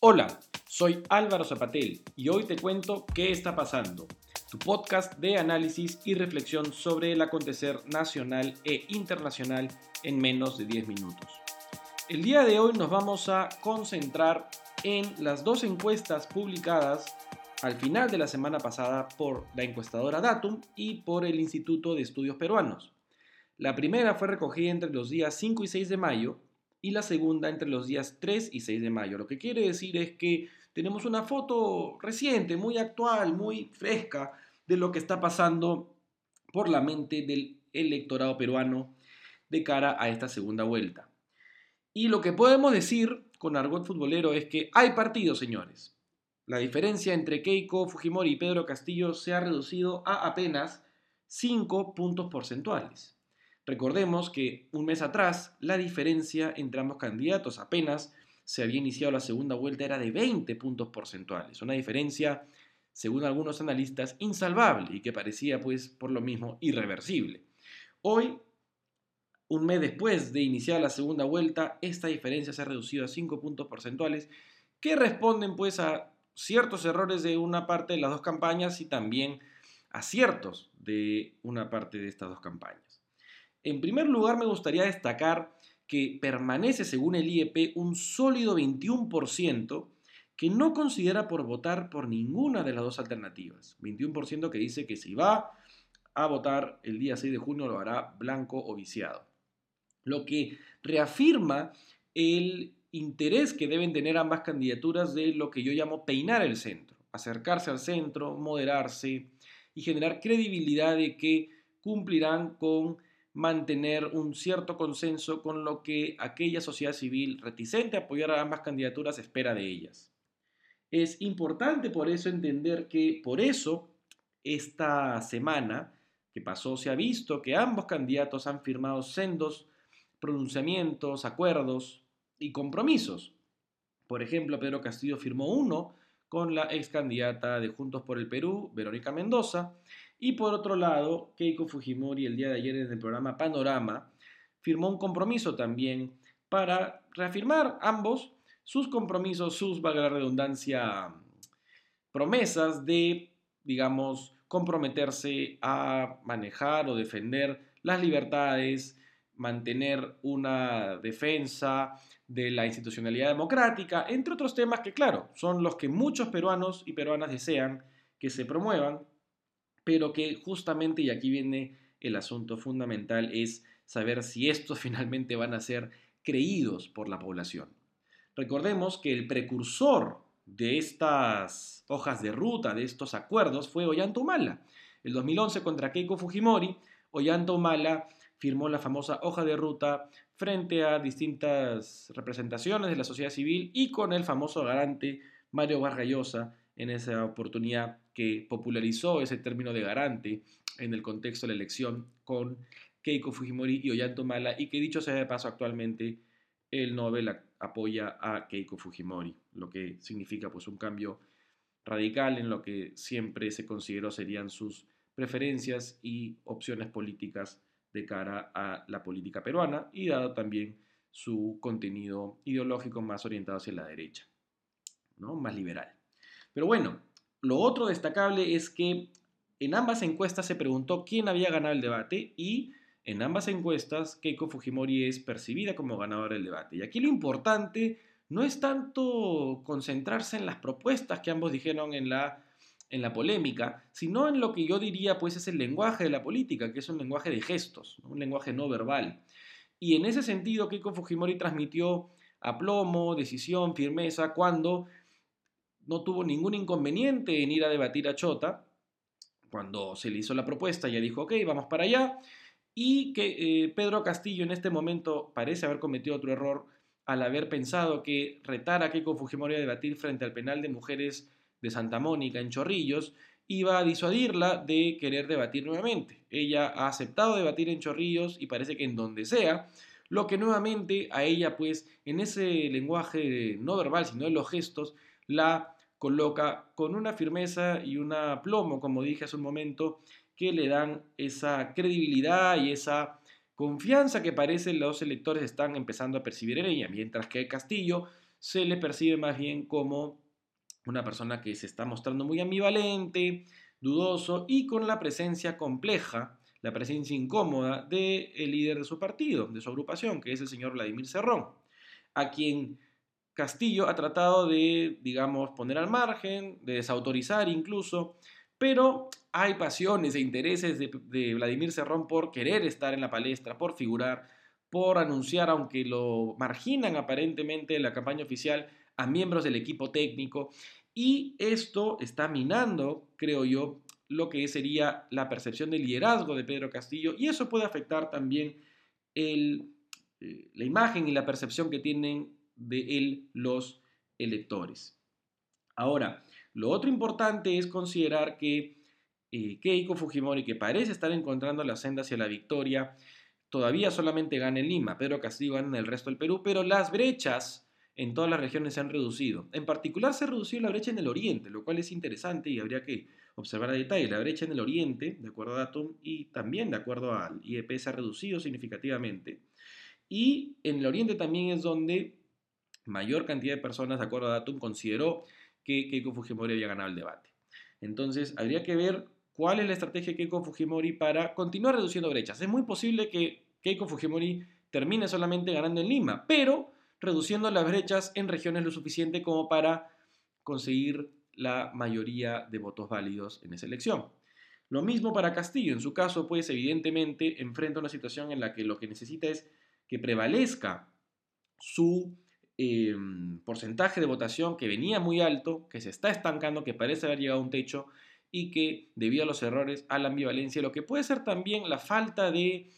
Hola, soy Álvaro Zapatel y hoy te cuento qué está pasando, tu podcast de análisis y reflexión sobre el acontecer nacional e internacional en menos de 10 minutos. El día de hoy nos vamos a concentrar en las dos encuestas publicadas al final de la semana pasada por la encuestadora Datum y por el Instituto de Estudios Peruanos. La primera fue recogida entre los días 5 y 6 de mayo y la segunda entre los días 3 y 6 de mayo. Lo que quiere decir es que tenemos una foto reciente, muy actual, muy fresca de lo que está pasando por la mente del electorado peruano de cara a esta segunda vuelta. Y lo que podemos decir con argot futbolero es que hay partidos, señores. La diferencia entre Keiko Fujimori y Pedro Castillo se ha reducido a apenas 5 puntos porcentuales. Recordemos que un mes atrás la diferencia entre ambos candidatos apenas se había iniciado la segunda vuelta era de 20 puntos porcentuales, una diferencia, según algunos analistas, insalvable y que parecía pues por lo mismo irreversible. Hoy, un mes después de iniciar la segunda vuelta, esta diferencia se ha reducido a 5 puntos porcentuales que responden pues a ciertos errores de una parte de las dos campañas y también aciertos de una parte de estas dos campañas. En primer lugar, me gustaría destacar que permanece, según el IEP, un sólido 21% que no considera por votar por ninguna de las dos alternativas. 21% que dice que si va a votar el día 6 de junio lo hará blanco o viciado. Lo que reafirma el interés que deben tener ambas candidaturas de lo que yo llamo peinar el centro, acercarse al centro, moderarse y generar credibilidad de que cumplirán con mantener un cierto consenso con lo que aquella sociedad civil reticente a apoyar a ambas candidaturas espera de ellas. Es importante por eso entender que por eso esta semana que pasó se ha visto que ambos candidatos han firmado sendos pronunciamientos, acuerdos y compromisos. Por ejemplo, Pedro Castillo firmó uno con la ex candidata de Juntos por el Perú, Verónica Mendoza, y por otro lado, Keiko Fujimori el día de ayer en el programa Panorama firmó un compromiso también para reafirmar ambos sus compromisos, sus, valga la redundancia, promesas de, digamos, comprometerse a manejar o defender las libertades, mantener una defensa de la institucionalidad democrática, entre otros temas que, claro, son los que muchos peruanos y peruanas desean que se promuevan pero que justamente, y aquí viene el asunto fundamental, es saber si estos finalmente van a ser creídos por la población. Recordemos que el precursor de estas hojas de ruta, de estos acuerdos, fue Ollanta Humala. El 2011 contra Keiko Fujimori, Ollanta Humala firmó la famosa hoja de ruta frente a distintas representaciones de la sociedad civil y con el famoso garante Mario Vargallosa en esa oportunidad que popularizó ese término de garante en el contexto de la elección con Keiko Fujimori y Ollanta y que dicho sea de paso actualmente el Nobel apoya a Keiko Fujimori, lo que significa pues un cambio radical en lo que siempre se consideró serían sus preferencias y opciones políticas de cara a la política peruana y dado también su contenido ideológico más orientado hacia la derecha, ¿no? más liberal. Pero bueno, lo otro destacable es que en ambas encuestas se preguntó quién había ganado el debate y en ambas encuestas Keiko Fujimori es percibida como ganadora del debate. Y aquí lo importante no es tanto concentrarse en las propuestas que ambos dijeron en la, en la polémica, sino en lo que yo diría pues es el lenguaje de la política, que es un lenguaje de gestos, un lenguaje no verbal. Y en ese sentido Keiko Fujimori transmitió aplomo, decisión, firmeza, cuando no tuvo ningún inconveniente en ir a debatir a Chota. Cuando se le hizo la propuesta, ya dijo, ok, vamos para allá. Y que eh, Pedro Castillo en este momento parece haber cometido otro error al haber pensado que retar a Keiko Fujimori a debatir frente al penal de mujeres de Santa Mónica en Chorrillos iba a disuadirla de querer debatir nuevamente. Ella ha aceptado debatir en Chorrillos y parece que en donde sea, lo que nuevamente a ella pues en ese lenguaje no verbal, sino en los gestos, la coloca con una firmeza y un plomo, como dije hace un momento, que le dan esa credibilidad y esa confianza que parece los electores están empezando a percibir en ella, mientras que Castillo se le percibe más bien como una persona que se está mostrando muy ambivalente, dudoso y con la presencia compleja, la presencia incómoda del líder de su partido, de su agrupación, que es el señor Vladimir Cerrón, a quien Castillo ha tratado de, digamos, poner al margen, de desautorizar incluso, pero hay pasiones e intereses de, Vladimir Cerrón por querer estar en la palestra, por figurar, por anunciar, aunque lo marginan aparentemente en la campaña oficial, a miembros del equipo técnico. Y esto está minando, creo yo, lo que sería la percepción de liderazgo de Pedro Castillo y eso puede afectar también eh, la imagen y la percepción que tienen de él los electores. Ahora, lo otro importante es considerar que eh, Keiko Fujimori, que parece estar encontrando la senda hacia la victoria, todavía solamente gana en Lima, Pedro Castillo gana en el resto del Perú, pero las brechas en todas las regiones se han reducido. En particular se ha reducido la brecha en el oriente, lo cual es interesante y habría que observar a detalle. La brecha en el oriente, de acuerdo a Datum, y también de acuerdo al IEP, se ha reducido significativamente. Y en el oriente también es donde mayor cantidad de personas, de acuerdo a Datum, consideró que Keiko Fujimori había ganado el debate. Entonces, habría que ver cuál es la estrategia de Keiko Fujimori para continuar reduciendo brechas. Es muy posible que Keiko Fujimori termine solamente ganando en Lima, pero reduciendo las brechas en regiones lo suficiente como para conseguir la mayoría de votos válidos en esa elección. Lo mismo para Castillo. En su caso, pues evidentemente enfrenta una situación en la que lo que necesita es que prevalezca su em, porcentaje de votación que venía muy alto, que se está estancando, que parece haber llegado a un techo y que debido a los errores, a la ambivalencia, lo que puede ser también la falta de,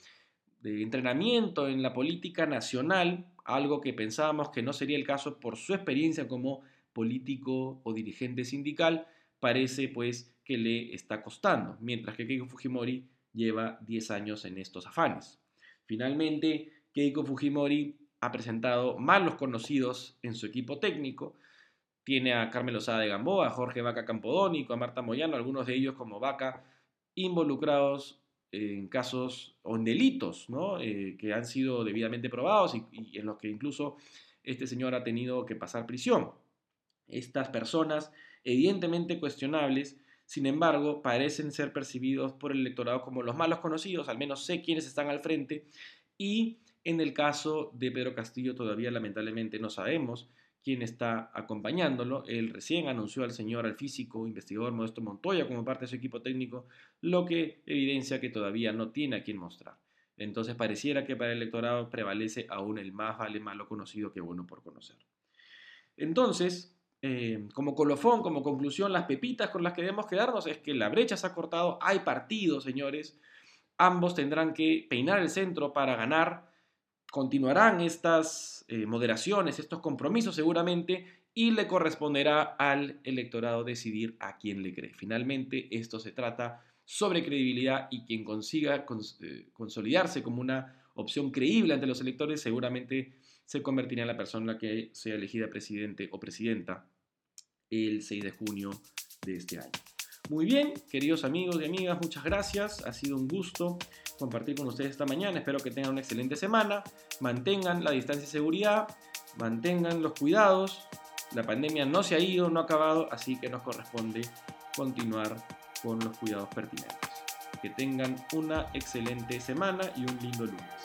de entrenamiento en la política nacional, algo que pensábamos que no sería el caso por su experiencia como político o dirigente sindical, parece pues que le está costando, mientras que Keiko Fujimori lleva 10 años en estos afanes. Finalmente, Keiko Fujimori ha presentado malos conocidos en su equipo técnico. Tiene a Carmelo Lozada de Gamboa, a Jorge Vaca Campodónico, a Marta Moyano, algunos de ellos como Vaca, involucrados en casos o en delitos eh, que han sido debidamente probados y en los que incluso este señor ha tenido que pasar prisión. Estas personas, evidentemente cuestionables, sin embargo, parecen ser percibidos por el electorado como los malos conocidos, al menos sé quiénes están al frente, y en el caso de Pedro Castillo todavía lamentablemente no sabemos quién está acompañándolo. Él recién anunció al señor, al físico investigador Modesto Montoya como parte de su equipo técnico, lo que evidencia que todavía no tiene a quién mostrar. Entonces pareciera que para el electorado prevalece aún el más vale malo conocido que bueno por conocer. Entonces, eh, como colofón, como conclusión, las pepitas con las que debemos quedarnos es que la brecha se ha cortado, hay partidos, señores, ambos tendrán que peinar el centro para ganar, continuarán estas eh, moderaciones, estos compromisos seguramente, y le corresponderá al electorado decidir a quién le cree. Finalmente, esto se trata sobre credibilidad y quien consiga eh, consolidarse como una opción creíble ante los electores seguramente se convertirá en la persona que sea elegida presidente o presidenta el 6 de junio de este año. Muy bien, queridos amigos y amigas, muchas gracias. Ha sido un gusto compartir con ustedes esta mañana. Espero que tengan una excelente semana. Mantengan la distancia de seguridad, mantengan los cuidados. La pandemia no se ha ido, no ha acabado, así que nos corresponde continuar con los cuidados pertinentes. Que tengan una excelente semana y un lindo lunes.